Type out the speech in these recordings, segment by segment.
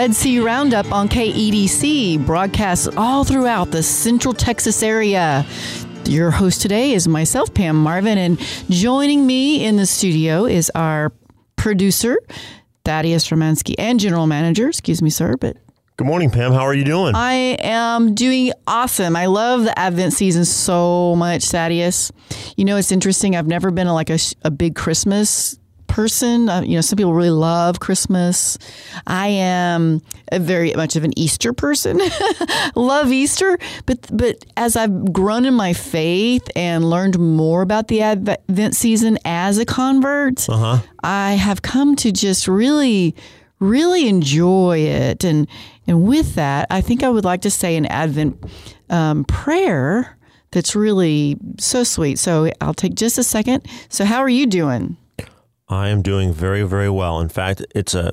Red Sea Roundup on KEDC, broadcast all throughout the Central Texas area. Your host today is myself, Pam Marvin, and joining me in the studio is our producer, Thaddeus Romansky, and general manager. Excuse me, sir, but Good morning, Pam. How are you doing? I am doing awesome. I love the Advent season so much, Thaddeus. You know, it's interesting. I've never been a, like a, a big Christmas person. Uh, you know, some people really love Christmas. I am a very much of an Easter person. love Easter, but but as I've grown in my faith and learned more about the Advent season as a convert, uh-huh. I have come to just really really enjoy it and and with that i think i would like to say an advent um, prayer that's really so sweet so i'll take just a second so how are you doing I am doing very, very well. In fact, it's a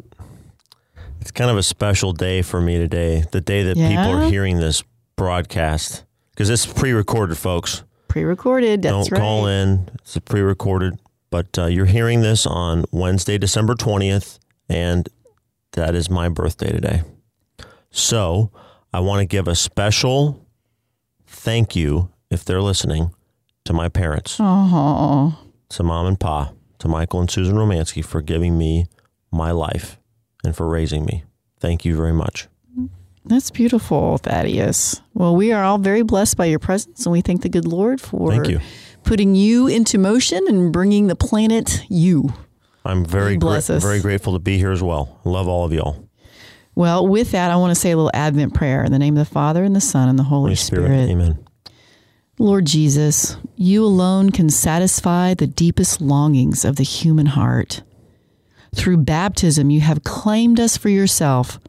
it's kind of a special day for me today. The day that Yeah? people are hearing this broadcast because it's pre-recorded, folks. pre-recorded that's Don't right call in. It's pre-recorded, but uh, you're hearing this on Wednesday, December twentieth, and that is my birthday today. So I want to give a special thank you if they're listening to my parents. oh to mom and pa, to Michael and Susan Romansky for giving me my life and for raising me. Thank you very much. that's beautiful thaddeus well we are all very blessed by your presence and we thank the good lord for Thank you. putting you into motion and bringing the planet you I'm very gra- very grateful to be here as well. Love all of y'all. well with that i want to say a little advent prayer in the name of the father and the son and the holy, Holy Spirit. Amen. Lord Jesus, you alone can satisfy the deepest longings of the human heart. Through baptism, you have claimed us for yourself,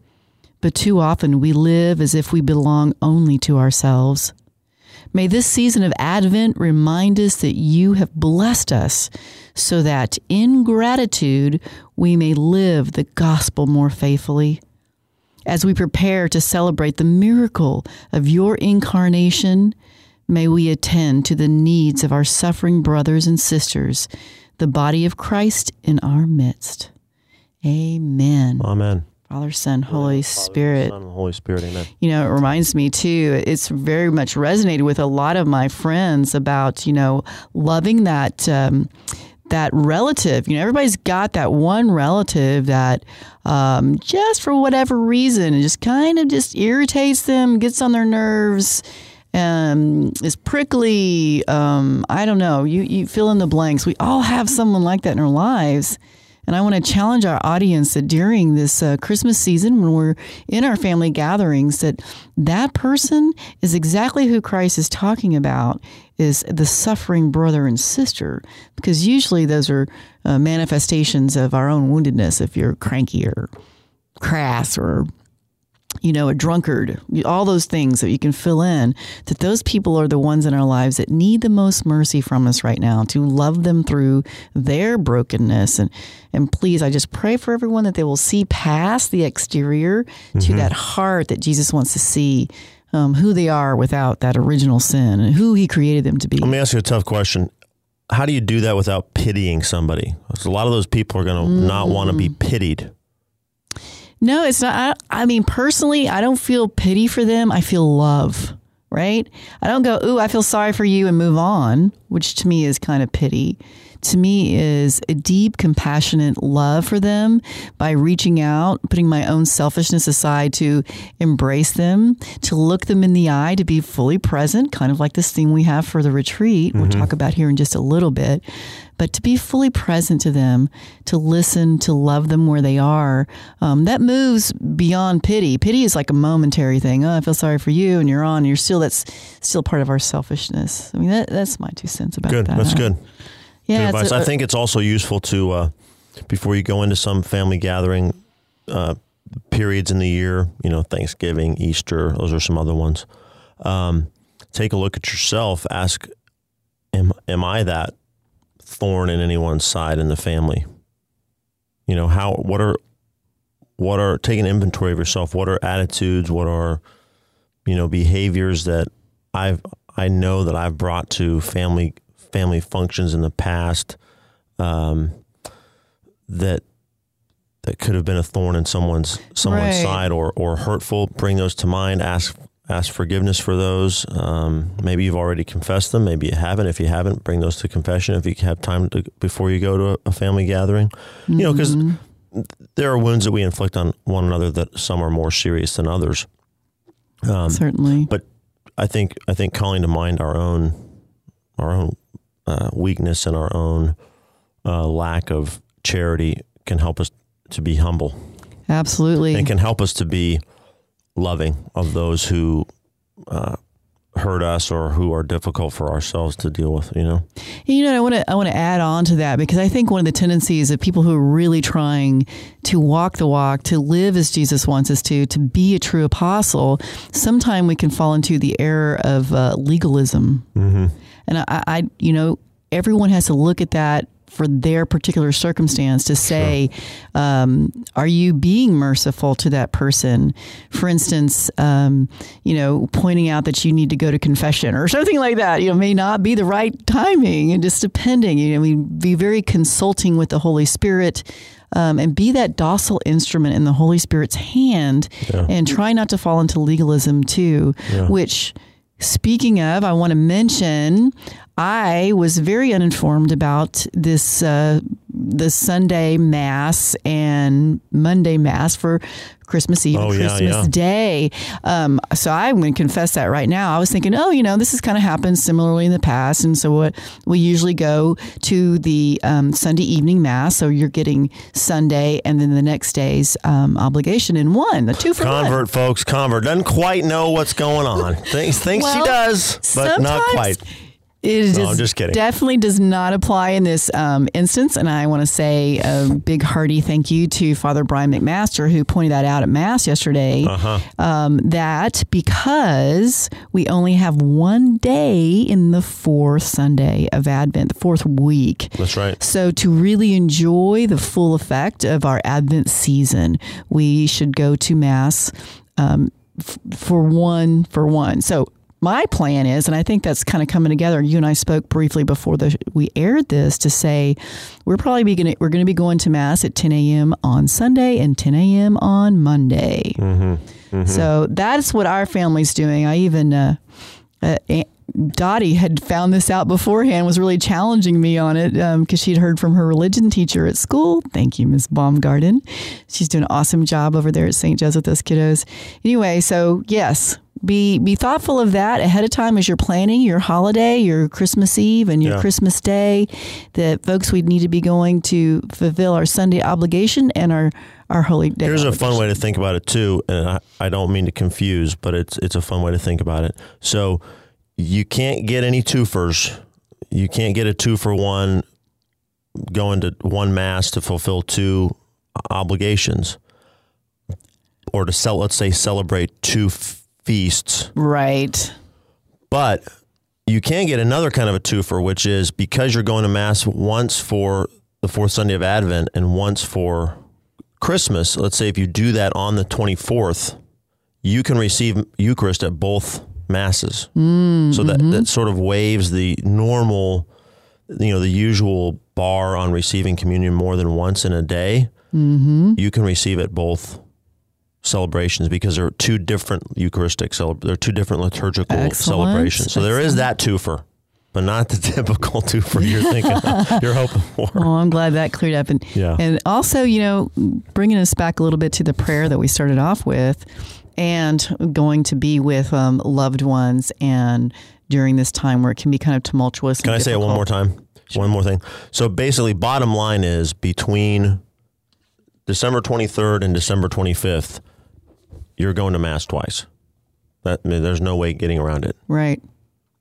but too often we live as if we belong only to ourselves. May this season of Advent remind us that you have blessed us so that in gratitude we may live the gospel more faithfully. As we prepare to celebrate the miracle of your incarnation, may we attend to the needs of our suffering brothers and sisters, the body of Christ in our midst. Amen. Amen. Father, Son, Holy Spirit. Son, Holy Spirit. Amen. You know, it reminds me too, it's very much resonated with a lot of my friends about, you know, loving that. Um, that relative, you know, everybody's got that one relative that um, just for whatever reason, it just kind of just irritates them, gets on their nerves, um, is prickly. Um, I don't know. You you fill in the blanks. We all have someone like that in our lives. And I want to challenge our audience that during this uh, Christmas season, when we're in our family gatherings, that that person is exactly who Christ is talking about is the suffering brother and sister, because usually those are uh, manifestations of our own woundedness. If you're cranky or crass or you know, a drunkard, all those things that you can fill in, that those people are the ones in our lives that need the most mercy from us right now to love them through their brokenness. And, and please, I just pray for everyone that they will see past the exterior to that heart that Jesus wants to see um, who they are without that original sin and who he created them to be. Let me ask you a tough question. How do you do that without pitying somebody? 'Cause a lot of those people are going to not want to be Mm. pitied. No, it's not. I, I mean, personally, I don't feel pity for them. I feel love, right? I don't go, ooh, I feel sorry for you and move on, which to me is kind of pity. To me is a deep, compassionate love for them by reaching out, putting my own selfishness aside to embrace them, to look them in the eye, to be fully present, kind of like this theme we have for the retreat. We'll mm-hmm. talk about here in just a little bit but to be fully present to them, to listen, to love them where they are, um, that moves beyond pity. Pity is like a momentary thing. Oh, I feel sorry for you, and you're on. You're still that's still part of our selfishness. I mean, that, that's my two cents about it. Good. that. That's good. Yeah, Good advice. a- I think it's also useful to, uh, before you go into some family gathering uh, periods in the year, you know, Thanksgiving, Easter, those are some other ones. Um, take a look at yourself. Ask, am, am I that thorn in anyone's side in the family? You know, how, what are, what are, take an inventory of yourself. What are attitudes? What are, you know, behaviors that I've, I know that I've brought to family family functions in the past um, that that could have been a thorn in someone's someone's Right. side or or hurtful. Bring those to mind. Ask ask forgiveness for those. Um, maybe you've already confessed them. Maybe you haven't. If you haven't, bring those to confession. If you have time to, before you go to a, a family gathering, you know, because there are wounds that we inflict on one another that some are more serious than others. Um, Certainly. but I think I think calling to mind our own our own uh, weakness and our own uh, lack of charity can help us to be humble Absolutely. and can help us to be loving of those who uh, hurt us or who are difficult for ourselves to deal with. You know, You know, I want to I want to add on to that because I think one of the tendencies of people who are really trying to walk the walk, to live as Jesus wants us to, to be a true apostle, sometimes we can fall into the error of uh, legalism. Mm-hmm. And I, I, you know, everyone has to look at that for their particular circumstance to say, um, are you being merciful to that person? For instance, um, you know, pointing out that you need to go to confession or something like that, you know, may not be the right timing and just depending. You know, we be very consulting with the Holy Spirit. Um, and be that docile instrument in the Holy Spirit's hand, and try not to fall into legalism too. Which, speaking of, I want to mention I was very uninformed about this uh, the Sunday Mass and Monday Mass for Christmas Eve Oh, and yeah, Christmas yeah. Day. Um, so I'm going to confess that right now. I was thinking, oh, you know, this has kind of happened similarly in the past, and so what we usually go to the um, Sunday evening Mass. So you're getting Sunday and then the next day's um, obligation in one, the two for one. convert folks, convert doesn't quite know what's going on. Thinks thinks Well, she does, but not quite. It No, is I'm just kidding. definitely does not apply in this um, instance. And I want to say a big hearty thank you to Father Brian McMaster, who pointed that out at Mass yesterday. Uh-huh. Um, that because we only have one day in the fourth Sunday of Advent, the fourth week. That's right. So, to really enjoy the full effect of our Advent season, we should go to Mass um, for one for one. So, my plan is, and I think that's kind of coming together. You and I spoke briefly before the, we aired this to say we're probably be gonna, we're going to be going to Mass at 10 a.m. on Sunday and 10 a.m. on Monday. So that's what our family's doing. I even uh, uh, Dottie had found this out beforehand, was really challenging me on it because she'd heard from her religion teacher at school. Thank you, Miss Baumgarten. She's doing an awesome job over there at St. Joseph those kiddos. Anyway, so yes, be be thoughtful of that ahead of time as you're planning your holiday, your Christmas Eve and your Yeah. Christmas Day. That folks, we need to be going to fulfill our Sunday obligation and our our holy day. Here's a fun way to think about it too, and I, I don't mean to confuse, but it's it's a fun way to think about it. So you can't get any twofers. You can't get a two for one going to one mass to fulfill two obligations, or to sell. Let's say celebrate two f- feasts, Right. but you can get another kind of a twofer, which is because you're going to mass once for the fourth Sunday of Advent and once for Christmas. Let's say if you do that on the 24th, you can receive Eucharist at both masses. So that, that sort of waives the normal, you know, the usual bar on receiving communion more than once in a day. Mm-hmm. You can receive it both celebrations because they're two different Eucharistic celeb- they're two different liturgical Excellent. celebrations. So there is that twofer, but not the typical twofer you're thinking of, you're hoping for. Oh, I'm glad that cleared up. And Yeah. and also, you know, bringing us back a little bit to the prayer that we started off with, and going to be with um, loved ones, and during this time where it can be kind of tumultuous. Can I say it one more time? One more thing. So basically, bottom line is between December 23rd and December 25th, you're going to mass twice. That I mean, there's no way getting around it. Right.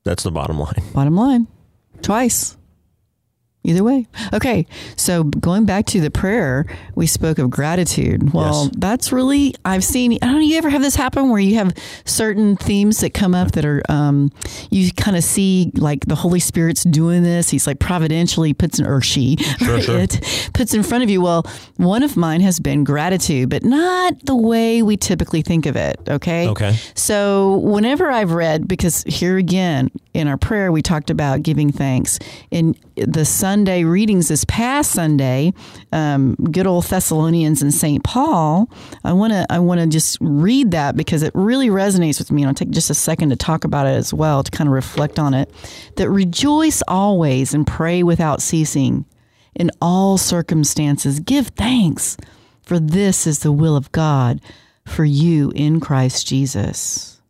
That's the bottom line. Bottom line, twice. Either way. Okay. So going back to the prayer, we spoke of gratitude. Well, Yes. that's really, I've seen, I don't know, you ever have this happen where you have certain themes that come up that are, um, you kind of see like the Holy Spirit's doing this. He's like providentially puts an, or she, Sure, sure. it puts in front of you. Well, one of mine has been gratitude, but not the way we typically think of it. Okay. Okay. So whenever I've read, because here again, in our prayer, we talked about giving thanks. In the Sunday readings this past Sunday, um, good old Thessalonians and St. Paul, I want to I want to just read that because it really resonates with me. And I'll take just a second to talk about it as well to kind of reflect on it. That rejoice always and pray without ceasing. In all circumstances, give thanks, for this is the will of God for you in Christ Jesus.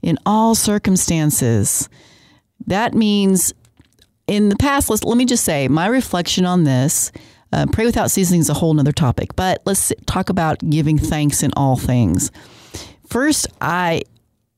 In all circumstances, that means in the past, let's, let me just say my reflection on this. Uh, pray without ceasing is a whole nother topic, but let's talk about giving thanks in all things. First, I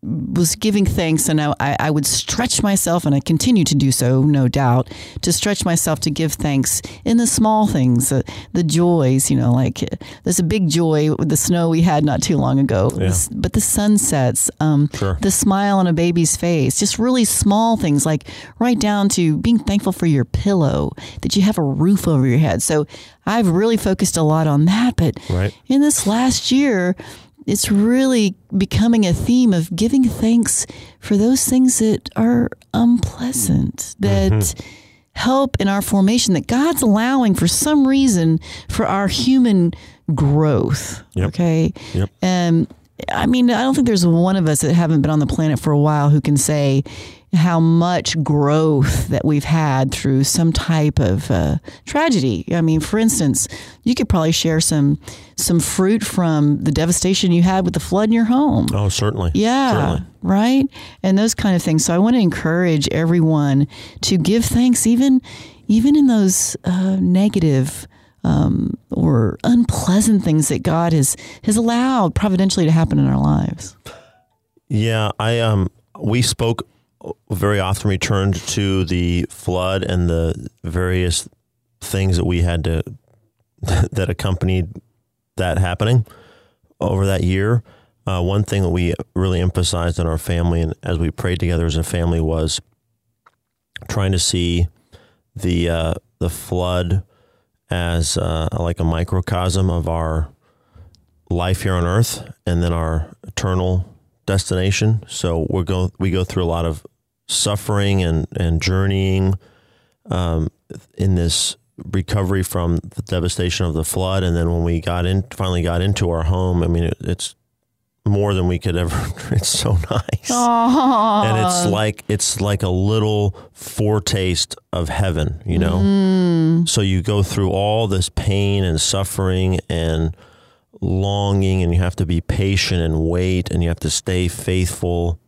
was giving thanks and I, I would stretch myself and I continue to do so no doubt to stretch myself to give thanks in the small things the, the joys you know like there's a big joy with the snow we had not too long ago Yeah. but the sunsets um, Sure. the smile on a baby's face just really small things like right down to being thankful for your pillow that you have a roof over your head so I've really focused a lot on that but Right. in this last year, it's really becoming a theme of giving thanks for those things that are unpleasant, mm-hmm. that mm-hmm. help in our formation, that God's allowing for some reason for our human growth. Yep. Okay. Yep. And I mean, I don't think there's one of us that haven't been on the planet for a while who can say how much growth that we've had through some type of uh, tragedy. I mean, for instance, you could probably share some some fruit from the devastation you had with the flood in your home. Oh, certainly. Yeah, Certainly. right? And those kind of things. So I want to encourage everyone to give thanks even even in those uh, negative um, or unpleasant things that God has has allowed providentially to happen in our lives. Yeah, I um we spoke very often returned to the flood and the various things that we had to that accompanied that happening over that year. Uh, one thing that we really emphasized in our family and as we prayed together as a family was trying to see the uh, the flood as uh, like a microcosm of our life here on earth and then our eternal destination. So we go we go through a lot of suffering and and journeying um, in this recovery from the devastation of the flood, and then when we got in, finally got into our home. I mean, it, it's more than we could ever. It's so nice, and it's like it's like a little foretaste of heaven, you know. So you go through all this pain and suffering and longing and you have to be patient and wait and you have to stay faithful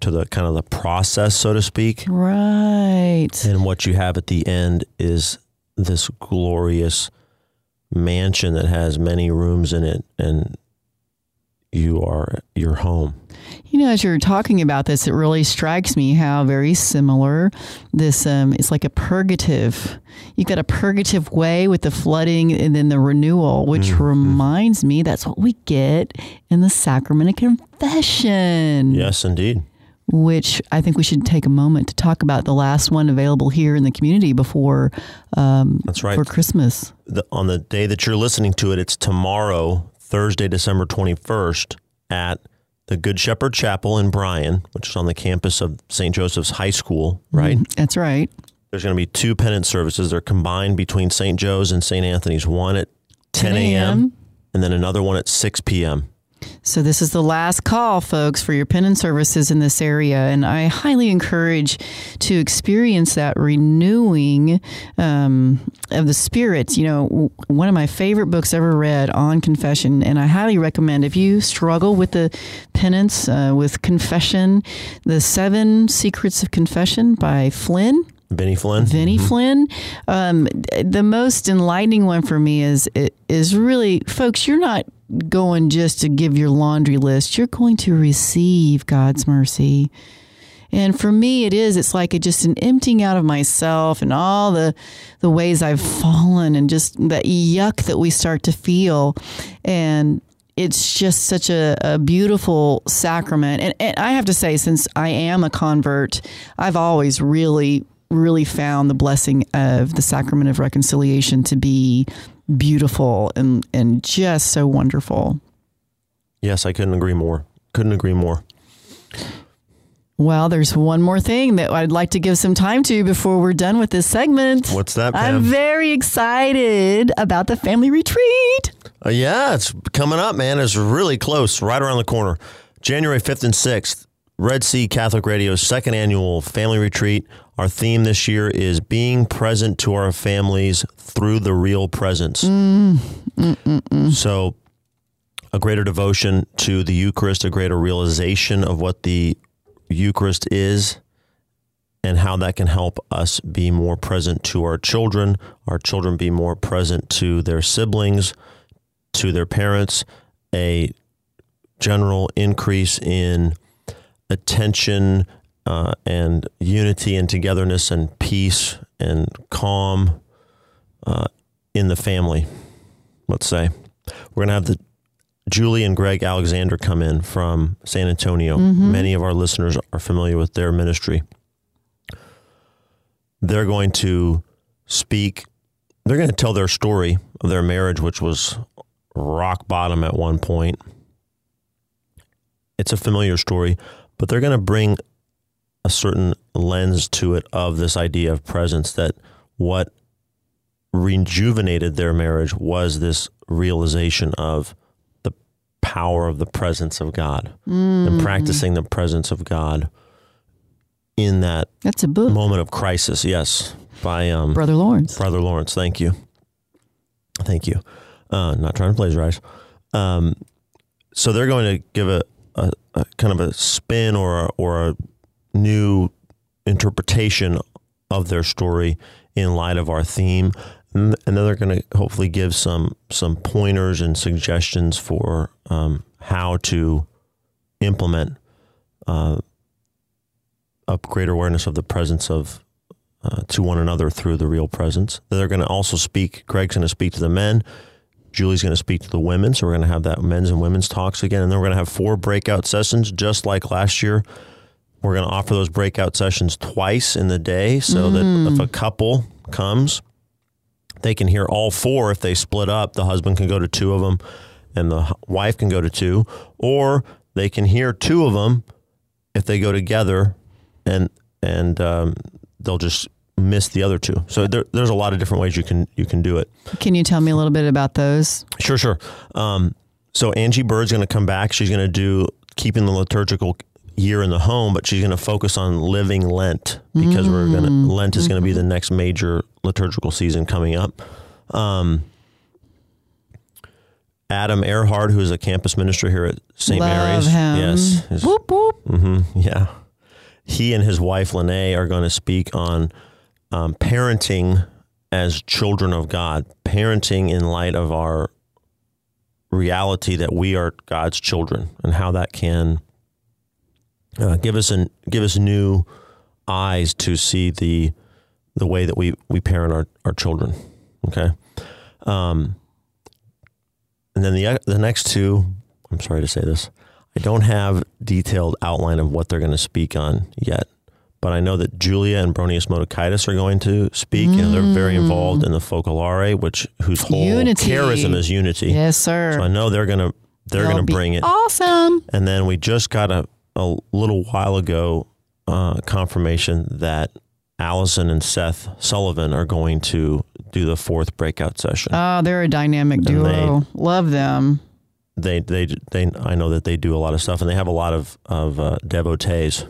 to the kind of the process so to speak Right. and what you have at the end is this glorious mansion that has many rooms in it and you are your home You know, as you're talking about this, it really strikes me how very similar this um, it's like a purgative. You've got a purgative way with the flooding and then the renewal, which reminds me that's what we get in the sacrament of confession. yes indeed Which I think we should take a moment to talk about the last one available here in the community before um, that's right for Christmas. the, on the day that you're listening to it, it's tomorrow, Thursday, December 21st, at the Good Shepherd Chapel in Bryan, which is on the campus of St. Joseph's High School, right? That's right. There's going to be two penance services. They're combined between St. Joe's and St. Anthony's, one at 10 a.m. and then another one at 6 p.m. So this is the last call, folks, for your penance services in this area, and I highly encourage to experience that renewing um, of the spirit. You know, one of my favorite books ever read on confession, and I highly recommend if you struggle with the penance uh, with confession, the Seven Secrets of Confession by Flynn. Benny Flynn? Vinny Flynn. Um, the most enlightening one for me is is really, folks. You're not going just to give your laundry list. You're going to receive God's mercy. And for me, it is. It's like a, just an emptying out of myself and all the the ways I've fallen, and just that yuck that we start to feel. And it's just such a, a beautiful sacrament. And, and I have to say, since I am a convert, I've always really, really found the blessing of the sacrament of reconciliation to be beautiful and, and just so wonderful. Yes, I couldn't agree more. Couldn't agree more. Well, there's one more thing that I'd like to give some time to before we're done with this segment. What's that, I'm very excited about the family retreat. Uh, yeah, it's coming up, man. It's really close, right around the corner. January 5th and 6th, Red Sea Catholic Radio's second annual family retreat. Our theme this year is being present to our families through the real presence. Mm, mm, mm, so, a greater devotion to the Eucharist, a greater realization of what the Eucharist is, and how that can help us be more present to our children, our children be more present to their siblings, to their parents, a general increase in attention uh, and unity and togetherness and peace and calm uh, in the family. Let's say we're going to have the Julie and Greg Alexander come in from San Antonio. Many of our listeners are familiar with their ministry. They're going to speak, they're going to tell their story of their marriage, which was rock bottom at one point. It's a familiar story, but they're going to bring a certain lens to it of this idea of presence that what rejuvenated their marriage was this realization of the power of the presence of God and practicing the presence of God in that That's a book, moment of crisis. Yes, by um, Brother Lawrence. Brother Lawrence. Thank you. Thank you. Uh, not trying to plagiarize. Um, so they're going to give a, a, a kind of a spin or a, or a new interpretation of their story in light of our theme, and then they're going to hopefully give some some pointers and suggestions for um, how to implement uh, a greater awareness of the presence of uh, to one another through the real presence. They're going to also speak. Greg's going to speak to the men. Julie's going to speak to the women. So we're going to have that men's and women's talks again, and then we're going to have four breakout sessions, just like last year. We're going to offer those breakout sessions twice in the day, so that if a couple comes, they can hear all four. If they split up, the husband can go to two of them, and the wife can go to two, or they can hear two of them if they go together, and and um, they'll just miss the other two. So there, there's a lot of different ways you can you can do it. Can you tell me a little bit about those? Sure, sure. Um, so Angie Bird's going to come back. She's going to do keeping the liturgical year in the home, but she's going to focus on living Lent because we're going to Lent is going to be the next major liturgical season coming up. Um, Adam Earhart, who is a campus minister here at St. Mary's, him. yes, Whoop whoop. hmm Yeah. He and his wife, Lene, are going to speak on um, parenting as children of God, parenting in light of our reality that we are God's children and how that can uh, give us an, give us new eyes to see the the way that we, we parent our, our children. Okay. Um, and then the the next two, I'm sorry to say this, I don't have detailed outline of what they're going to speak on yet, but I know that Julia and Bronius Motokaitis are going to speak. You know, they're very involved in the Focolare, which whose whole Unity. charism is unity. Yes, sir. So I know they're gonna they're That'll gonna bring it. Awesome. And then we just got a a little while ago uh, confirmation that Allison and Seth Sullivan are going to do the fourth breakout session. Oh, they're a dynamic they- duo. Love them. they they they I know that they do a lot of stuff and they have a lot of of uh, devotees.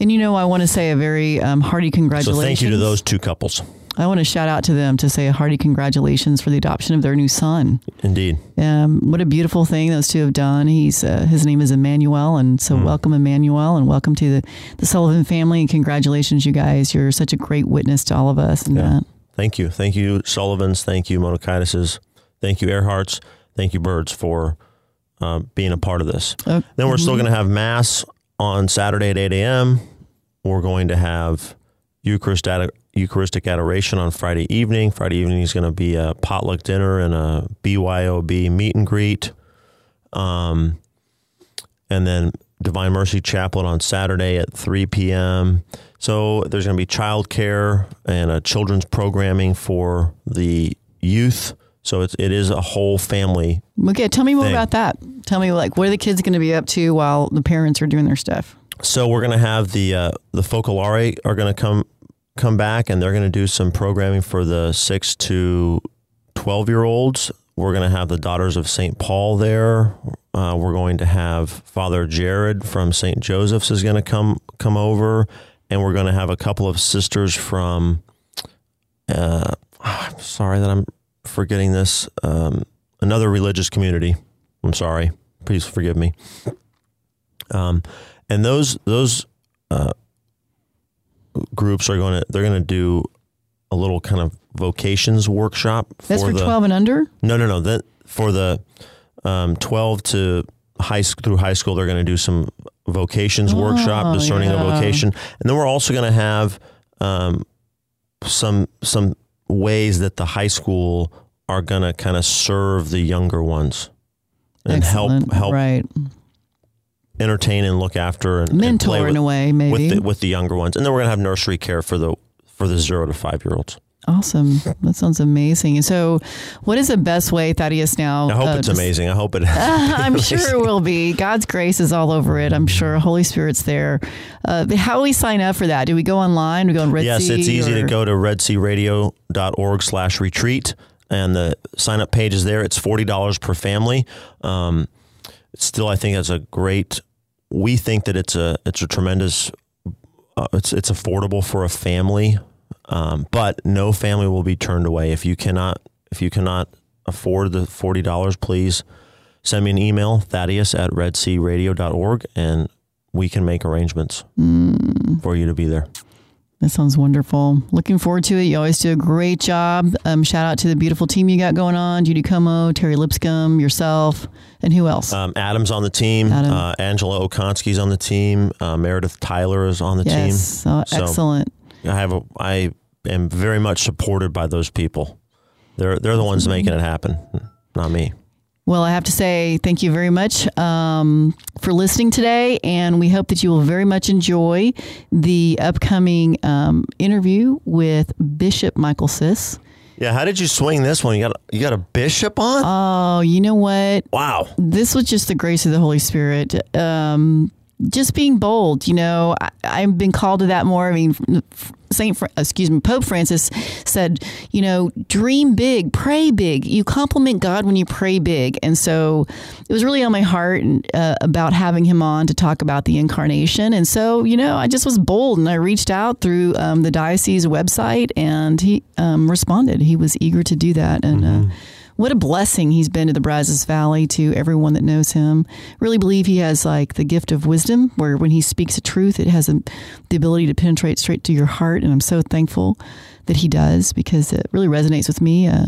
And you know, I want to say a very um, hearty So congratulations. thank you to those two couples. I want to shout out to them to say a hearty congratulations for the adoption of their new son. Indeed. Um, what a beautiful thing those two have done. He's uh, his name is Emmanuel, and so Hmm. welcome Emmanuel, and welcome to the, the Sullivan family, and congratulations, you guys. You're such a great witness to all of us, and Yeah. that. Thank you. Thank you, Sullivans. Thank you, Motokitis. Thank you, Earharts. Thank you, Birds, for uh, being a part of this. Uh, Then we're still going to have Mass on Saturday at 8 a.m. We're going to have Eucharist ad- Eucharistic adoration on Friday evening. Friday evening is going to be a potluck dinner and a BYOB meet and greet. Um, and then Divine Mercy Chaplet on Saturday at 3 p.m. So there's going to be childcare and a children's programming for the youth. So it's, it is a whole family Okay, tell me more thing. about that. Tell me, like, what are the kids going to be up to while the parents are doing their stuff? so we're going to have the uh, the Focolare are going to come come back, and they're going to do some programming for the six to twelve year olds. We're going to have the Daughters of St. Paul there. Uh, we're going to have Father Jared from St. Joseph's is going to come come over, and we're going to have a couple of sisters from. Uh, I'm sorry that I'm forgetting this. Um, another religious community. I'm sorry. Please forgive me. Um, and those those uh, groups are going to they're going to do a little kind of vocations workshop. That's for the, twelve and under. No, no, no. That for the um, twelve to high school through high school, they're going to do some vocations Oh, workshop, discerning yeah. a vocation, and then we're also going to have um, some some ways that the high school are going to kind of serve the younger ones and Excellent. help help right entertain and look after and, and mentor play in a way maybe with the, with the younger ones, and then we're going to have nursery care for the for the zero to five year olds. Awesome that sounds amazing and so what is the best way thaddeus now I hope uh, it's just- amazing. I hope it. I'm sure it will be. God's grace is all over it. I'm sure Holy Spirit's there. Uh, how do we sign up for that? Do we go online? Do we go on Red yes, Sea it's easy or- to go to redsearadio.org slash retreat and the sign up page is there. It's forty dollars per family. Um, still, I think that's a great. We think that it's a it's a tremendous. Uh, it's it's affordable for a family, um, but no family will be turned away if you cannot if you cannot afford the forty dollars. Please send me an email Thaddeus at redsearadio.org and we can make arrangements Mm. for you to be there. That sounds wonderful. Looking forward to it. You always do a great job. Um, shout out to the beautiful team you got going on Judy Como, Terry Lipscomb, yourself, and who else? Um, Adam's on the team. Adam. Uh, Angela Okonski's on the team. Uh, Meredith Tyler is on the team. yes. Oh, So- excellent. team. I have a, I am very much supported by those people. They're they're the ones making it happen, not me. Well, I have to say thank you very much um, for listening today, and we hope that you will very much enjoy the upcoming um, interview with Bishop Michael Sis. Yeah, how did you swing this one? You got you got a bishop on? Oh, you know what? wow. this was just the grace of the Holy Spirit. Um, just being bold, you know, I, I've been called to that more. I mean, Saint, excuse me, Pope Francis said, you know, dream big, pray big. You compliment God when you pray big, and so it was really on my heart uh, about having him on to talk about the incarnation. And so, you know, I just was bold and I reached out through um, the diocese website, and he um, responded. He was eager to do that, and. Uh, what a blessing he's been to the Brazos Valley to everyone that knows him. Really believe he has like the gift of wisdom, where when he speaks a truth, it has a, the ability to penetrate straight to your heart. And I'm so thankful that he does because it really resonates with me. Uh,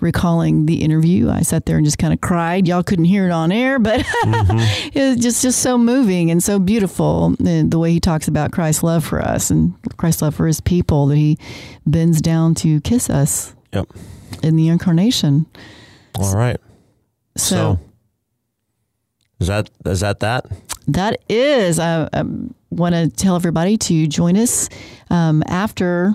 recalling the interview, I sat there and just kind of cried. Y'all couldn't hear it on air, but it was just just so moving and so beautiful. And the way he talks about Christ's love for us and Christ's love for his people, that he bends down to kiss us Yep. In the incarnation. All right. So, So, is that is that that? that is, I, I want to tell everybody to join us um, after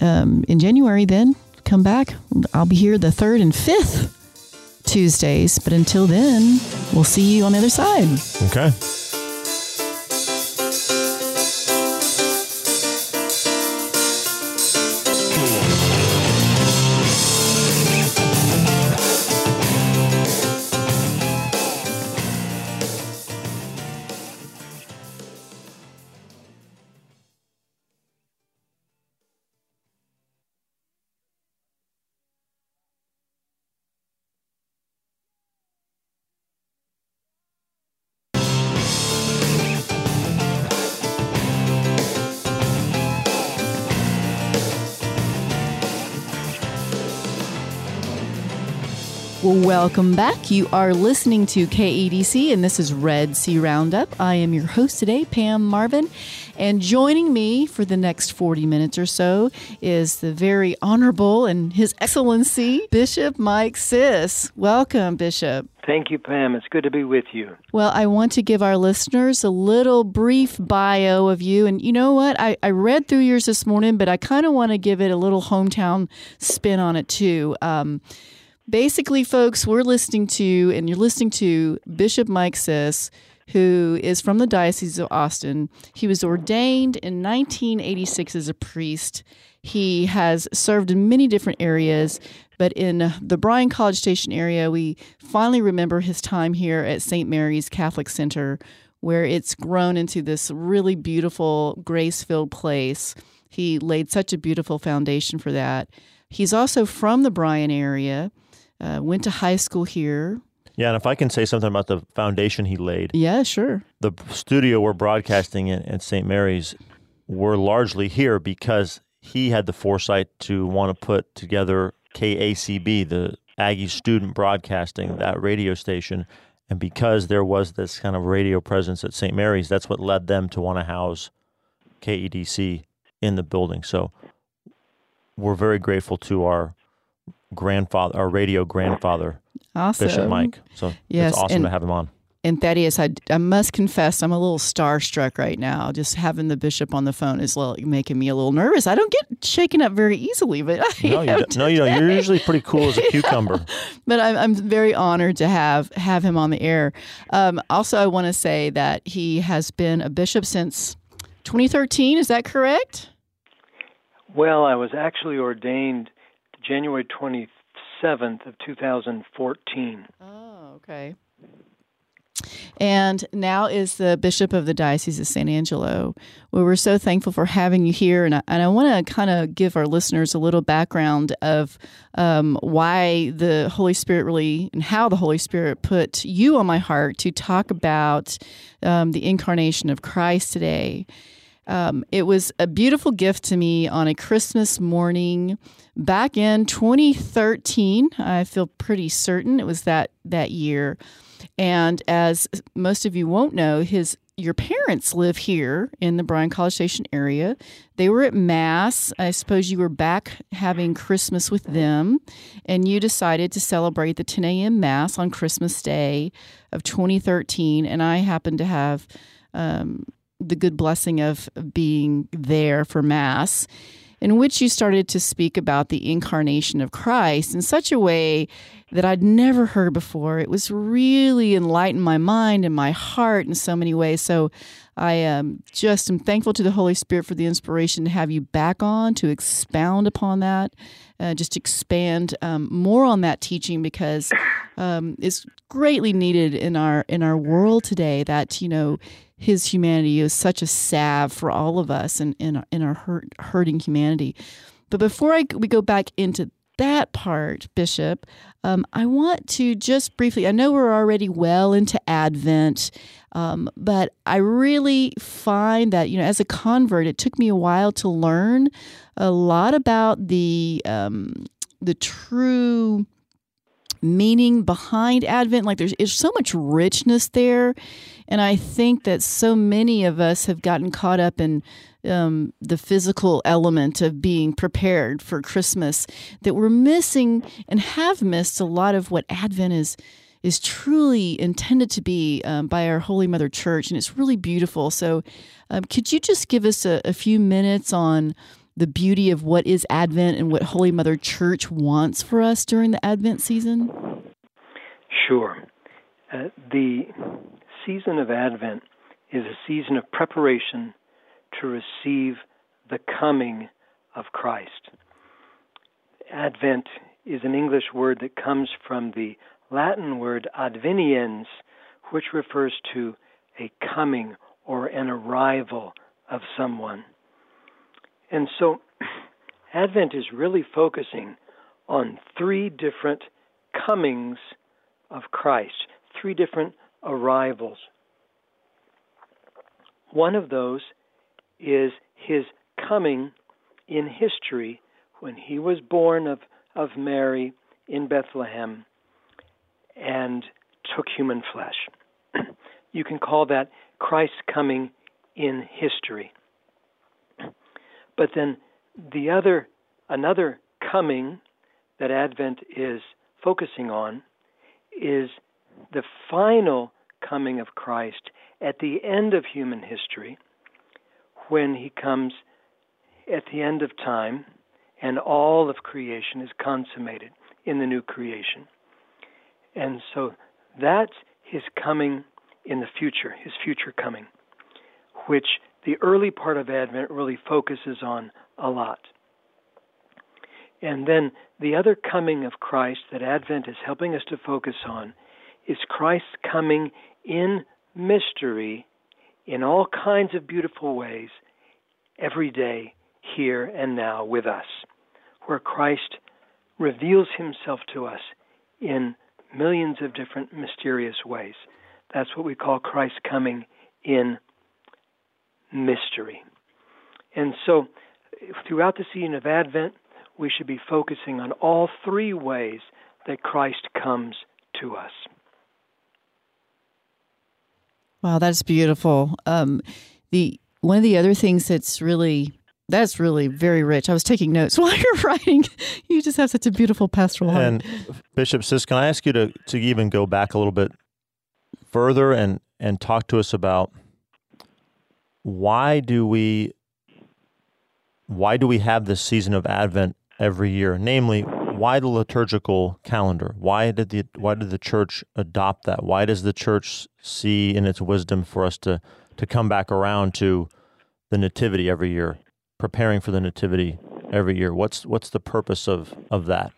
um, in January. Then come back. I'll be here the third and fifth Tuesdays. But until then, we'll see you on the other side. Okay. Well, welcome back. You are listening to KEDC, and this is Red Sea Roundup. I am your host today, Pam Marvin. And joining me for the next 40 minutes or so is the very honorable and His Excellency, Bishop Mike Sis. Welcome, Bishop. Thank you, Pam. It's good to be with you. Well, I want to give our listeners a little brief bio of you. And you know what? I, I read through yours this morning, but I kind of want to give it a little hometown spin on it too. Um, basically, folks, we're listening to, and you're listening to Bishop Mike Sis, who is from the Diocese of Austin. He was ordained in 1986 as a priest. He has served in many different areas, but in the Bryan College Station area, we finally remember his time here at St. Mary's Catholic Center, where it's grown into this really beautiful, grace filled place. He laid such a beautiful foundation for that. He's also from the Bryan area, uh, went to high school here. Yeah, and if I can say something about the foundation he laid. Yeah, sure. The studio we're broadcasting in at St. Mary's, we're largely here because he had the foresight to want to put together KACB, the Aggie Student Broadcasting, that radio station. And because there was this kind of radio presence at St. Mary's, that's what led them to want to house KEDC in the building. So we're very grateful to our grandfather, our radio grandfather, awesome. Bishop Mike. So yes, it's awesome to have him on. And Thaddeus, I, I must confess, I'm a little starstruck right now. Just having the bishop on the phone is like making me a little nervous. I don't get shaken up very easily, but I no, you don't, no, you don't. You're usually pretty cool as a cucumber. but I'm, I'm very honored to have have him on the air. Um, also, I want to say that he has been a bishop since 2013. Is that correct? Well, I was actually ordained January 27th of 2014. Oh, okay. And now is the Bishop of the Diocese of San Angelo. Well, we're so thankful for having you here. And I, and I want to kind of give our listeners a little background of um, why the Holy Spirit really and how the Holy Spirit put you on my heart to talk about um, the incarnation of Christ today. Um, it was a beautiful gift to me on a Christmas morning back in 2013. I feel pretty certain it was that that year. And as most of you won't know, his your parents live here in the Bryan College Station area. They were at Mass. I suppose you were back having Christmas with them, and you decided to celebrate the 10 a.m. Mass on Christmas Day of 2013. And I happened to have um, the good blessing of being there for Mass in which you started to speak about the incarnation of Christ in such a way that I'd never heard before. It was really enlightened my mind and my heart in so many ways. So I um, just am thankful to the Holy Spirit for the inspiration to have you back on to expound upon that, uh, just expand um, more on that teaching because um, it's greatly needed in our in our world today. That you know his humanity is such a salve for all of us and in, in, our hurt, hurting humanity. But before I, we go back into that part, Bishop, um, I want to just briefly, I know we're already well into Advent, um, but I really find that, you know, as a convert, it took me a while to learn a lot about the, um, the true meaning behind Advent. Like there's, there's so much richness there. And I think that so many of us have gotten caught up in um, the physical element of being prepared for Christmas that we're missing and have missed a lot of what Advent is is truly intended to be um, by our Holy Mother Church, and it's really beautiful. So, um, could you just give us a, a few minutes on the beauty of what is Advent and what Holy Mother Church wants for us during the Advent season? Sure. Uh, the season of Advent is a season of preparation to receive the coming of Christ. Advent is an English word that comes from the Latin word adveniens, which refers to a coming or an arrival of someone. And so Advent is really focusing on three different comings of Christ, three different arrivals. One of those is his coming in history when he was born of, of Mary in Bethlehem and took human flesh. you can call that Christ's coming in history. But then the other another coming that Advent is focusing on is the final coming of Christ at the end of human history when he comes at the end of time and all of creation is consummated in the new creation. And so that's his coming in the future, his future coming, which the early part of Advent really focuses on a lot. And then the other coming of Christ that Advent is helping us to focus on is Christ's coming in mystery in all kinds of beautiful ways every day, here and now with us, where Christ reveals himself to us in millions of different mysterious ways. That's what we call Christ's coming in mystery. And so, throughout the season of Advent, we should be focusing on all three ways that Christ comes to us. Wow, that's beautiful. Um, the one of the other things that's really that's really very rich. I was taking notes while you're writing. You just have such a beautiful pastoral heart. And Bishop Sis, can I ask you to to even go back a little bit further and and talk to us about why do we why do we have this season of Advent every year? Namely, why the liturgical calendar? Why did the why did the church adopt that? Why does the church see in its wisdom for us to to come back around to the nativity every year, preparing for the nativity every year? What's what's the purpose of of that?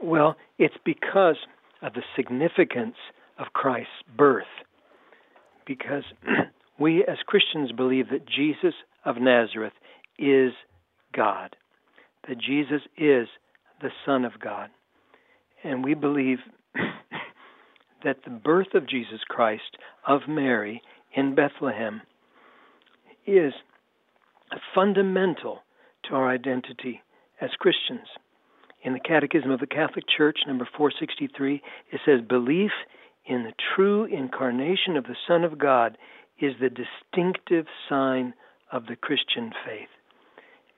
Well, it's because of the significance of Christ's birth. Because we as Christians believe that Jesus of Nazareth is God, that Jesus is the Son of God. And we believe that the birth of Jesus Christ of Mary in Bethlehem is fundamental to our identity as Christians. In the Catechism of the Catholic Church, number 463, it says, Belief in the true incarnation of the Son of God is the distinctive sign of the Christian faith.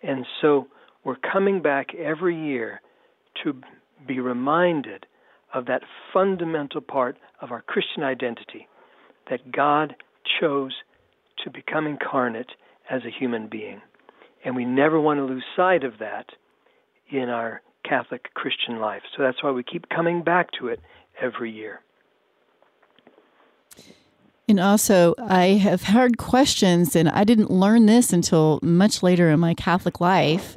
And so we're coming back every year to be reminded of that fundamental part of our Christian identity that God chose to become incarnate as a human being. And we never want to lose sight of that in our Catholic Christian life. So that's why we keep coming back to it every year. And also, I have heard questions, and I didn't learn this until much later in my Catholic life.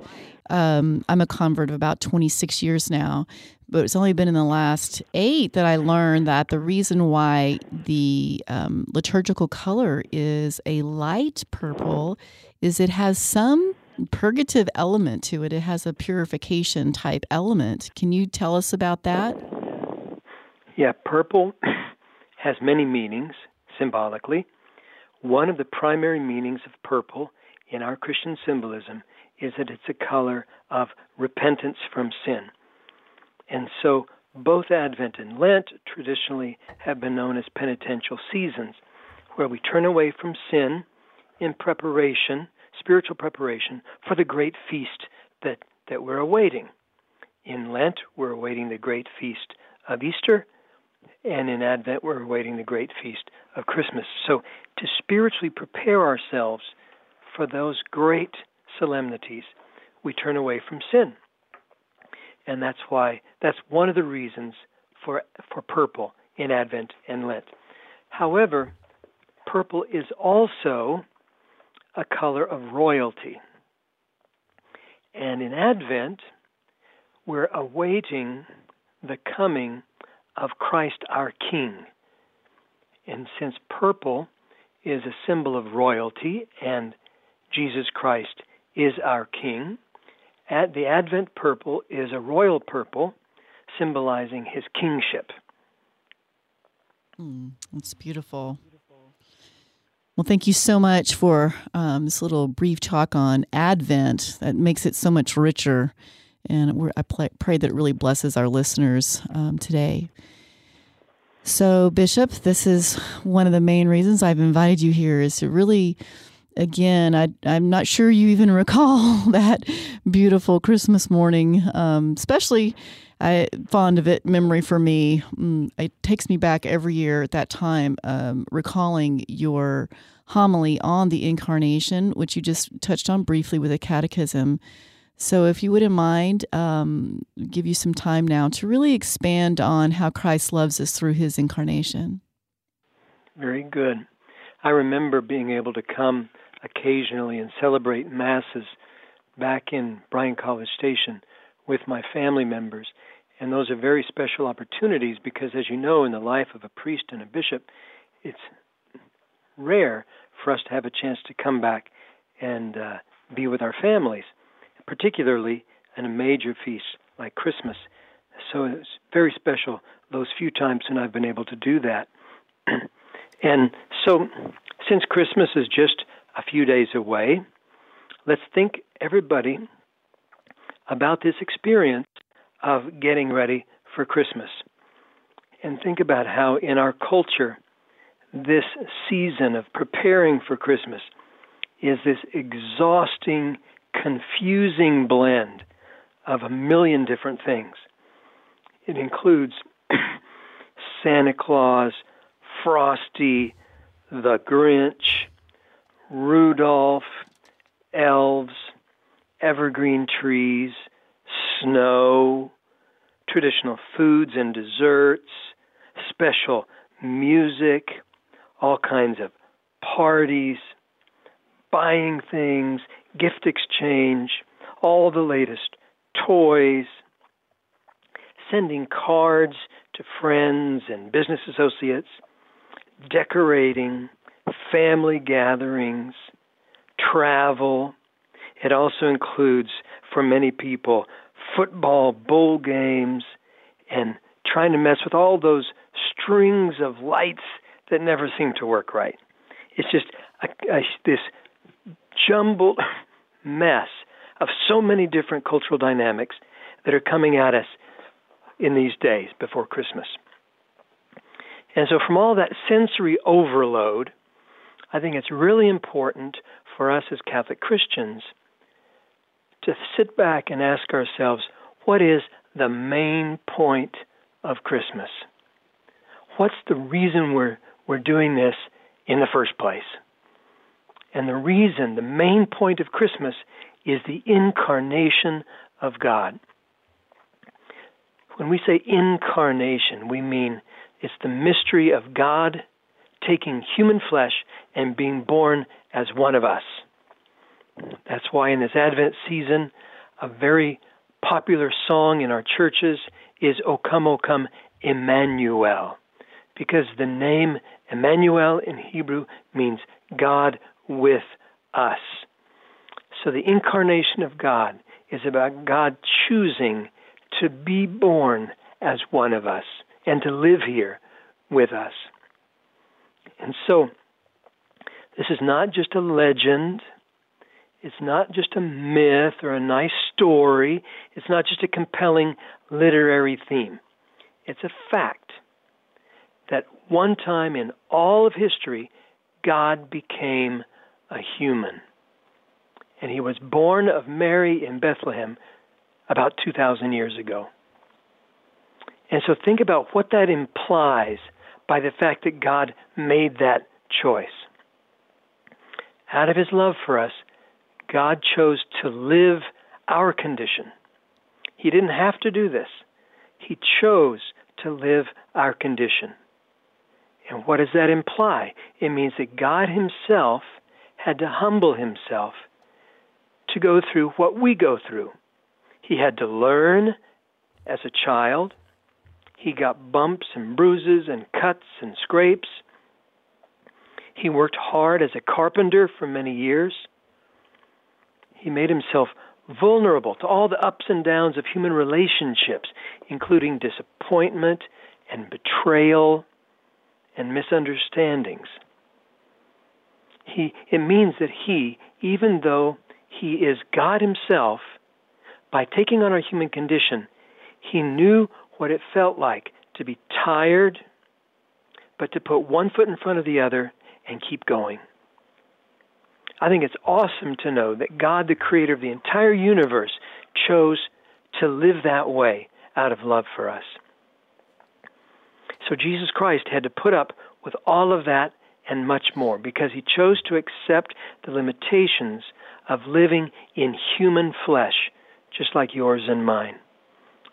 Um, I'm a convert of about 26 years now, but it's only been in the last eight that I learned that the reason why the um, liturgical color is a light purple is it has some purgative element to it. It has a purification type element. Can you tell us about that? Yeah, purple has many meanings symbolically. One of the primary meanings of purple in our Christian symbolism is that it's a color of repentance from sin. And so both Advent and Lent traditionally have been known as penitential seasons, where we turn away from sin in preparation, spiritual preparation, for the great feast that, that we're awaiting. In Lent, we're awaiting the great feast of Easter, and in Advent, we're awaiting the great feast of Christmas. So, to spiritually prepare ourselves for those great solemnities, we turn away from sin. And that's why, that's one of the reasons for, for purple in Advent and Lent. However, purple is also a color of royalty. And in Advent, we're awaiting the coming of Christ our King. And since purple is a symbol of royalty and Jesus Christ is our King, the Advent purple is a royal purple symbolizing his kingship. Mm, that's beautiful. Well, thank you so much for um, this little brief talk on Advent. That makes it so much richer. And I pray that it really blesses our listeners um, today. So, Bishop, this is one of the main reasons I've invited you here is to really, again, I, I'm not sure you even recall that beautiful Christmas morning, um, especially I fond of it memory for me. Mm, it takes me back every year at that time, um, recalling your homily on the incarnation, which you just touched on briefly with a catechism. So, if you wouldn't mind, um, give you some time now to really expand on how Christ loves us through his incarnation. very good. I remember being able to come occasionally and celebrate masses back in Bryan College Station with my family members. And those are very special opportunities because, as you know, in the life of a priest and a bishop, it's rare for us to have a chance to come back and uh, be with our families, particularly in a major feast like Christmas. So it's very special those few times when I've been able to do that. and so, since Christmas is just a few days away, let's think, everybody, about this experience of getting ready for Christmas. And think about how, in our culture, this season of preparing for Christmas is this exhausting, confusing blend of a million different things. It includes Santa Claus, Frosty, the Grinch, Rudolph, elves, evergreen trees, snow, traditional foods and desserts, special music, all kinds of parties, buying things, gift exchange, all the latest toys, sending cards to friends and business associates, decorating, family gatherings, travel. It also includes, for many people, football bowl games and trying to mess with all those strings of lights that never seem to work right. It's just a, a, this jumbled mess of so many different cultural dynamics that are coming at us in these days before Christmas. And so, from all that sensory overload, I think it's really important for us as Catholic Christians to sit back and ask ourselves what is the main point of Christmas? What's the reason we're, we're doing this in the first place? And the reason, the main point of Christmas, is the incarnation of God. When we say incarnation, we mean it's the mystery of God taking human flesh and being born as one of us. That's why in this Advent season, a very popular song in our churches is O come, O come, Emmanuel. Because the name Emmanuel in Hebrew means God with us. So the incarnation of God is about God choosing to be born as one of us and to live here with us. And so, this is not just a legend. It's not just a myth or a nice story. It's not just a compelling literary theme. It's a fact that one time in all of history, God became a human. And he was born of Mary in Bethlehem about 2,000 years ago. And so think about what that implies by the fact that God made that choice. Out of his love for us, God chose to live our condition. He didn't have to do this. He chose to live our condition. And what does that imply? It means that God Himself had to humble Himself to go through what we go through. He had to learn as a child. He got bumps and bruises and cuts and scrapes. He worked hard as a carpenter for many years. He made himself vulnerable to all the ups and downs of human relationships, including disappointment and betrayal and misunderstandings. He, it means that he, even though he is God himself, by taking on our human condition, he knew what it felt like to be tired, but to put one foot in front of the other and keep going. I think it's awesome to know that God, the creator of the entire universe, chose to live that way out of love for us. So Jesus Christ had to put up with all of that and much more because he chose to accept the limitations of living in human flesh, just like yours and mine.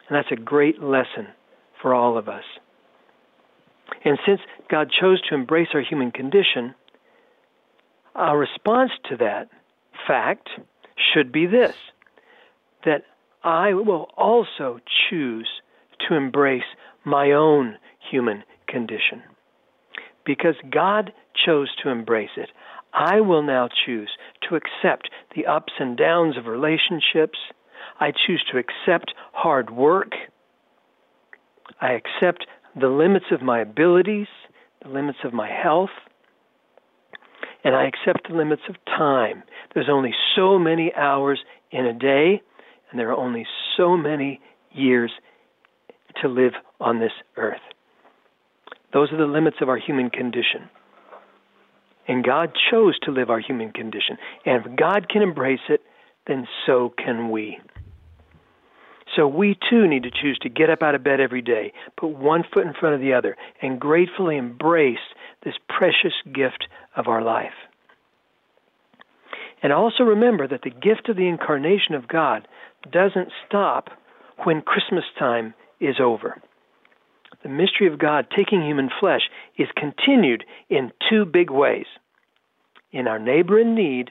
And that's a great lesson for all of us. And since God chose to embrace our human condition, our response to that fact should be this that I will also choose to embrace my own human condition. Because God chose to embrace it, I will now choose to accept the ups and downs of relationships. I choose to accept hard work. I accept the limits of my abilities, the limits of my health, and I accept the limits of time. There's only so many hours in a day, and there are only so many years to live on this earth. Those are the limits of our human condition. And God chose to live our human condition. And if God can embrace it, then so can we. So we too need to choose to get up out of bed every day, put one foot in front of the other, and gratefully embrace this precious gift of our life. And also remember that the gift of the incarnation of God doesn't stop when Christmas time is over. The mystery of God taking human flesh is continued in two big ways in our neighbor in need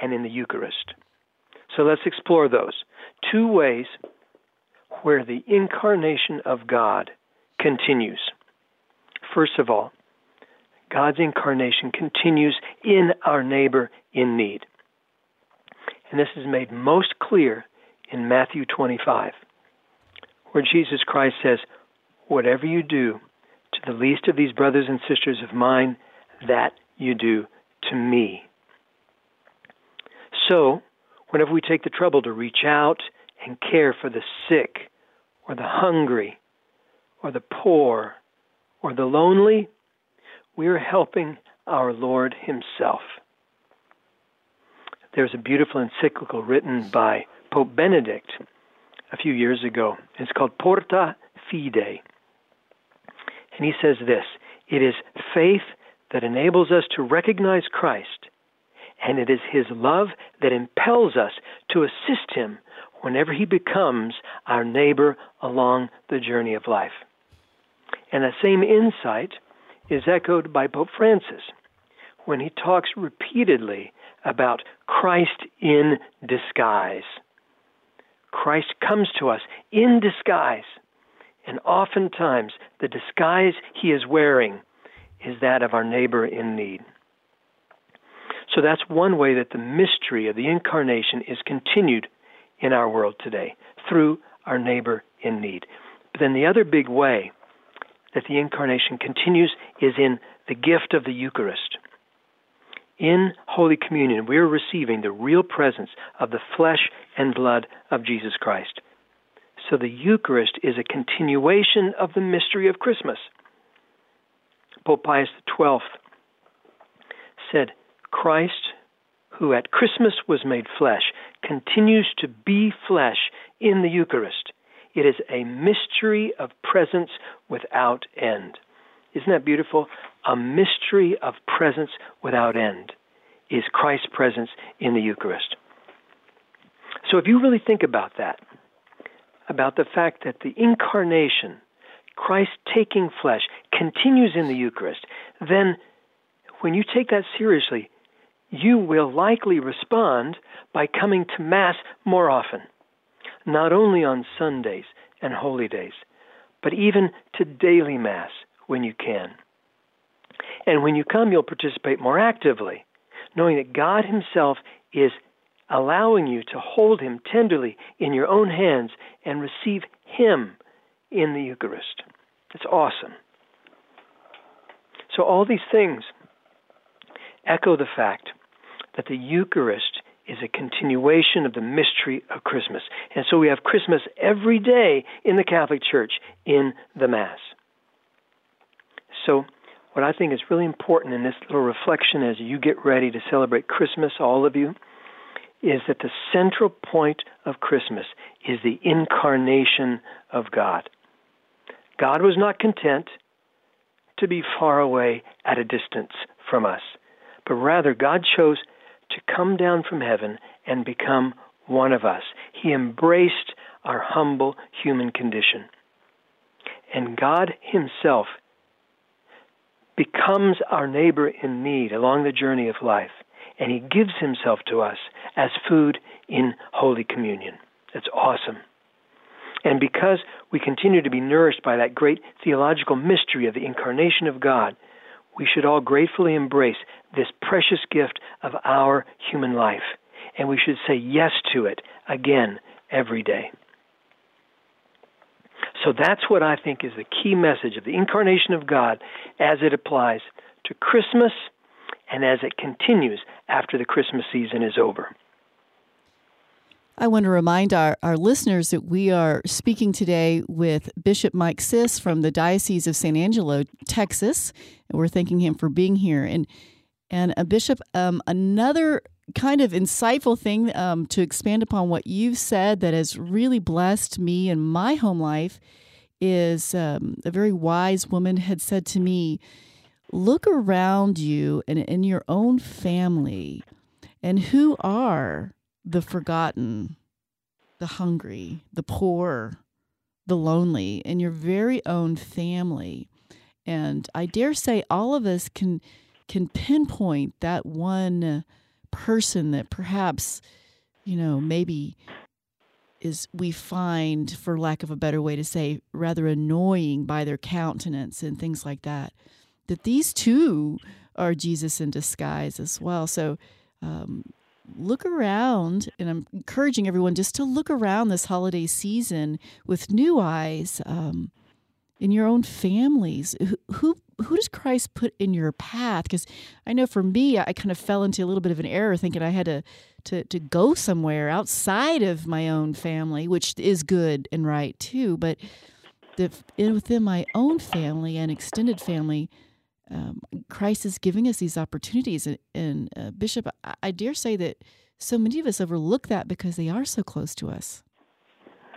and in the Eucharist. So let's explore those two ways where the incarnation of God continues. First of all, God's incarnation continues in our neighbor in need. And this is made most clear in Matthew 25, where Jesus Christ says, Whatever you do to the least of these brothers and sisters of mine, that you do to me. So, whenever we take the trouble to reach out and care for the sick, or the hungry, or the poor, or the lonely, we are helping our Lord Himself. There's a beautiful encyclical written by Pope Benedict a few years ago. It's called Porta Fidei. And he says this it is faith that enables us to recognize Christ, and it is his love that impels us to assist him whenever he becomes our neighbor along the journey of life. And that same insight is echoed by Pope Francis when he talks repeatedly about Christ in disguise. Christ comes to us in disguise, and oftentimes the disguise he is wearing is that of our neighbor in need. So that's one way that the mystery of the incarnation is continued in our world today through our neighbor in need. But then the other big way that the incarnation continues is in the gift of the Eucharist. In Holy Communion, we are receiving the real presence of the flesh and blood of Jesus Christ. So the Eucharist is a continuation of the mystery of Christmas. Pope Pius XII said, Christ, who at Christmas was made flesh, continues to be flesh in the Eucharist. It is a mystery of presence without end. Isn't that beautiful? A mystery of presence without end is Christ's presence in the Eucharist. So if you really think about that, about the fact that the incarnation, Christ taking flesh, continues in the Eucharist, then when you take that seriously, you will likely respond by coming to Mass more often not only on Sundays and holy days, but even to daily Mass when you can. And when you come, you'll participate more actively, knowing that God Himself is allowing you to hold Him tenderly in your own hands and receive Him in the Eucharist. It's awesome. So, all these things echo the fact that the Eucharist is a continuation of the mystery of Christmas. And so we have Christmas every day in the Catholic Church in the Mass. So, what I think is really important in this little reflection as you get ready to celebrate Christmas, all of you, is that the central point of Christmas is the incarnation of God. God was not content to be far away at a distance from us, but rather God chose to come down from heaven and become one of us. He embraced our humble human condition. And God Himself becomes our neighbor in need along the journey of life, and he gives himself to us as food in Holy Communion. That's awesome. And because we continue to be nourished by that great theological mystery of the incarnation of God, we should all gratefully embrace this precious gift of our human life. And we should say yes to it again every day. So that's what I think is the key message of the incarnation of God as it applies to Christmas and as it continues after the Christmas season is over. I want to remind our, our listeners that we are speaking today with Bishop Mike Sis from the Diocese of San Angelo, Texas. And we're thanking him for being here. And and a uh, Bishop, um, another kind of insightful thing um, to expand upon what you've said that has really blessed me in my home life is um, a very wise woman had said to me, Look around you and in your own family, and who are the forgotten, the hungry, the poor, the lonely in your very own family. And I dare say all of us can can pinpoint that one person that perhaps, you know, maybe is we find, for lack of a better way to say, rather annoying by their countenance and things like that. That these two are Jesus in disguise as well. So um, look around, and I'm encouraging everyone just to look around this holiday season with new eyes um, in your own families. Who, who who does Christ put in your path? Because I know for me, I kind of fell into a little bit of an error, thinking I had to to to go somewhere outside of my own family, which is good and right too. But the, within my own family and extended family, um, Christ is giving us these opportunities. And, and uh, Bishop, I, I, dare say that so many of us overlook that because they are so close to us.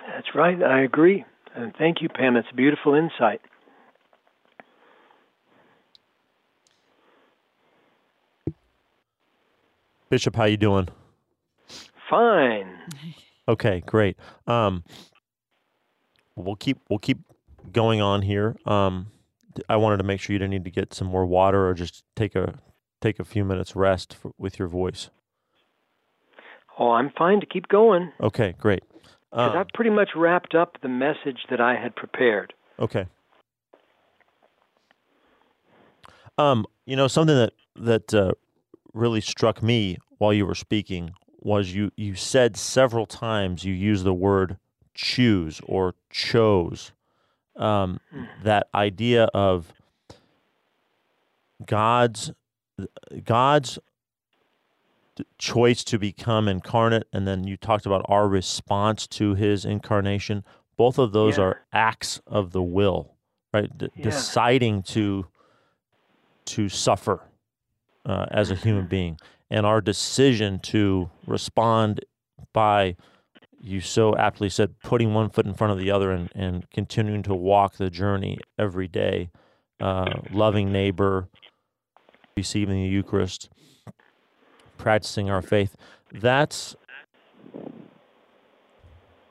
That's right. I agree. And thank you, Pam. It's a beautiful insight. Bishop, how you doing? Fine. Okay, great. Um, we'll keep we'll keep going on here. Um, I wanted to make sure you didn't need to get some more water or just take a take a few minutes rest for, with your voice. Oh, I'm fine to keep going. Okay, great. Because um, I've pretty much wrapped up the message that I had prepared. Okay. Um, you know something that that uh, really struck me while you were speaking was you you said several times you used the word choose or chose um, that idea of God's God's choice to become incarnate, and then you talked about our response to His incarnation. Both of those yeah. are acts of the will, right? D- yeah. Deciding to to suffer uh, as a human mm-hmm. being, and our decision to respond by you so aptly said, putting one foot in front of the other and, and continuing to walk the journey every day, uh, loving neighbor, receiving the Eucharist, practicing our faith. That's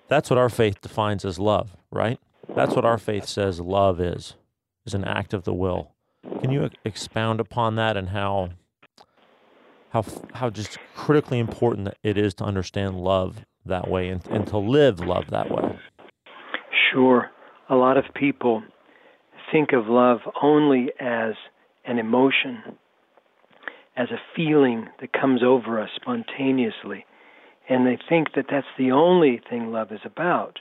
that's what our faith defines as love, right? That's what our faith says love is, is an act of the will. Can you expound upon that and how how how just critically important it is to understand love that way and, and to live love that way? Sure. A lot of people think of love only as an emotion, as a feeling that comes over us spontaneously. And they think that that's the only thing love is about.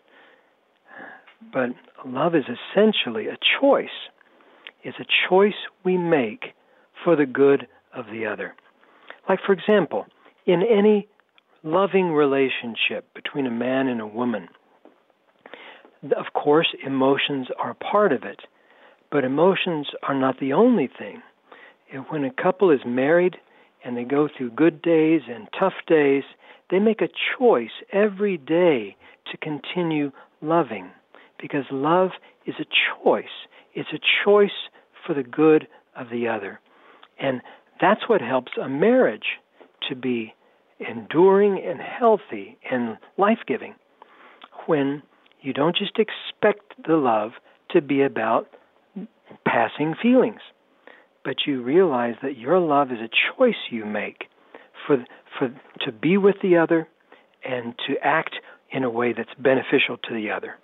But love is essentially a choice. It's a choice we make for the good of the other. Like, for example, in any loving relationship between a man and a woman. Of course, emotions are part of it, but emotions are not the only thing. When a couple is married and they go through good days and tough days, they make a choice every day to continue loving because love is a choice. It's a choice for the good of the other. And that's what helps a marriage to be enduring and healthy and life giving when you don't just expect the love to be about passing feelings. but you realize that your love is a choice you make for for to be with the other and to act in a way that's beneficial to the other.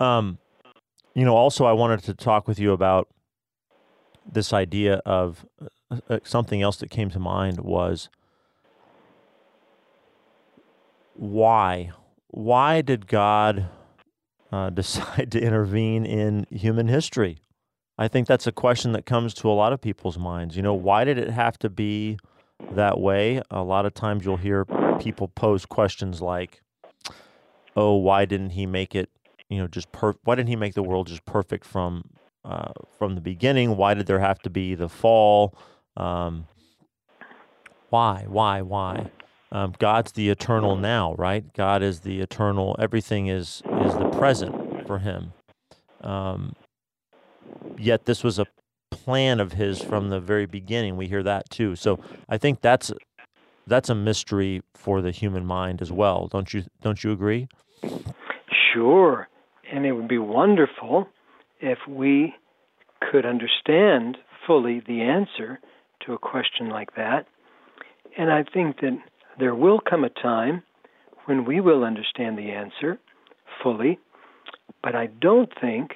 Um, you know, also I wanted to talk with you about this idea of uh, uh something else that came to mind was why why did God uh, decide to intervene in human history? I think that's a question that comes to a lot of people's minds. You know, why did it have to be that way? A lot of times you'll hear people pose questions like, "Oh, why didn't he make it? You know, just per- why didn't he make the world just perfect from uh, from the beginning? Why did there have to be the fall? Um, why, why, why?" Um, God's the eternal now, right? God is the eternal. Everything is is the present for Him. Um, yet this was a plan of His from the very beginning. We hear that too. So I think that's that's a mystery for the human mind as well. Don't you don't you agree? Sure, and it would be wonderful if we could understand fully the answer to a question like that. And I think that there will come a time when we will understand the answer fully, but I don't think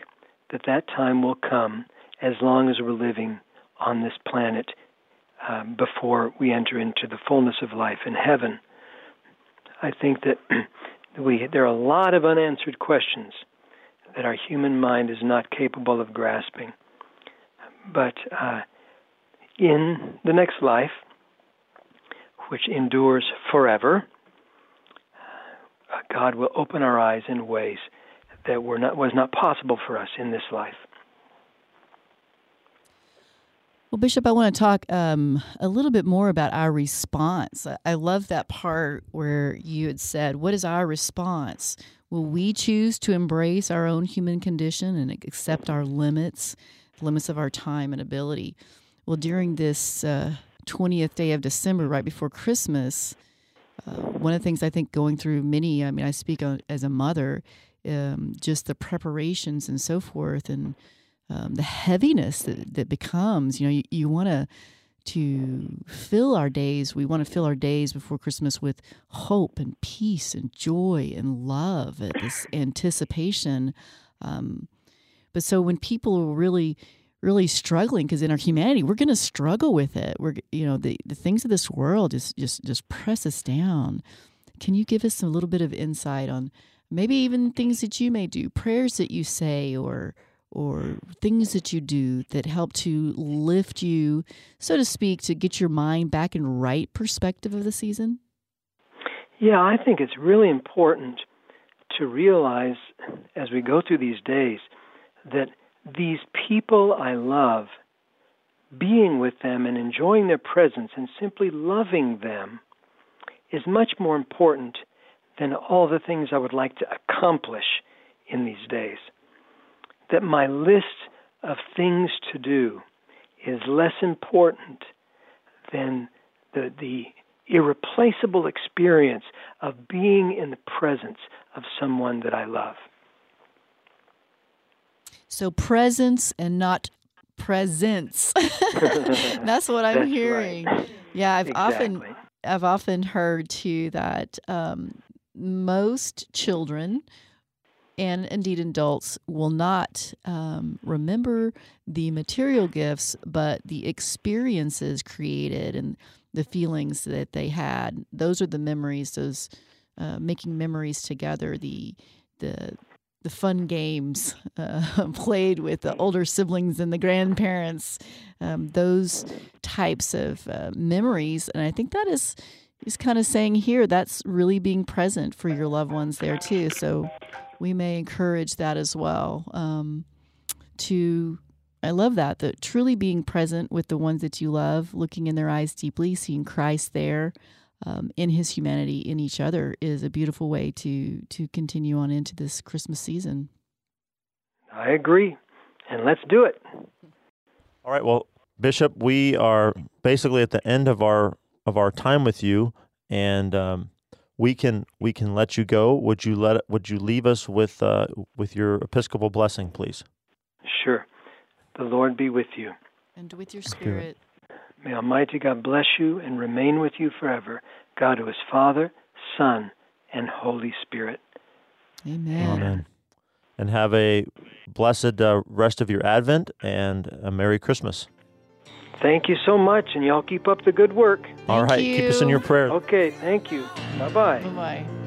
that that time will come as long as we're living on this planet um, before we enter into the fullness of life in heaven. I think that we there are a lot of unanswered questions that our human mind is not capable of grasping. But uh, in the next life, which endures forever, uh, God will open our eyes in ways that were not was not possible for us in this life. Well, Bishop, I want to talk um, a little bit more about our response. I love that part where you had said, What is our response? Will we choose to embrace our own human condition and accept our limits, limits of our time and ability? Well, during this uh, 20th day of December, right before Christmas, uh, one of the things I think going through many, I mean, I speak as a mother, um, just the preparations and so forth, and um, the heaviness that, that becomes, you know, you, you want to to fill our days. We want to fill our days before Christmas with hope and peace and joy and love, and this anticipation. Um, but so when people are really really struggling because in our humanity we're going to struggle with it we're you know the, the things of this world just just just press us down can you give us a little bit of insight on maybe even things that you may do prayers that you say or or things that you do that help to lift you so to speak to get your mind back in right perspective of the season yeah i think it's really important to realize as we go through these days that these people I love, being with them and enjoying their presence and simply loving them is much more important than all the things I would like to accomplish in these days. That my list of things to do is less important than the, the irreplaceable experience of being in the presence of someone that I love. So presence and not presence. That's what I'm That's hearing. Right. Yeah, I've exactly. often I've often heard too that um, most children and indeed adults will not um, remember the material gifts, but the experiences created and the feelings that they had. Those are the memories. Those uh, making memories together. The the the fun games uh, played with the older siblings and the grandparents, um, those types of uh, memories. And I think that is is kind of saying here that's really being present for your loved ones there too. So we may encourage that as well. Um, to I love that that truly being present with the ones that you love, looking in their eyes deeply, seeing Christ there um, in his humanity in each other is a beautiful way to to continue on into this Christmas season. I agree, and let's do it. All right. Well, Bishop, we are basically at the end of our of our time with you, and um, we can we can let you go. Would you let would you leave us with uh, with your Episcopal blessing, please? Sure. The Lord be with you. And with your spirit. May Almighty God bless you and remain with you forever. God who is Father, Son, and Holy Spirit. Amen. Amen. And have a blessed uh, rest of your Advent and a Merry Christmas. Thank you so much, and y'all keep up the good work. All Thank right, keep us in your prayers. Okay, thank you. Bye bye. Bye bye.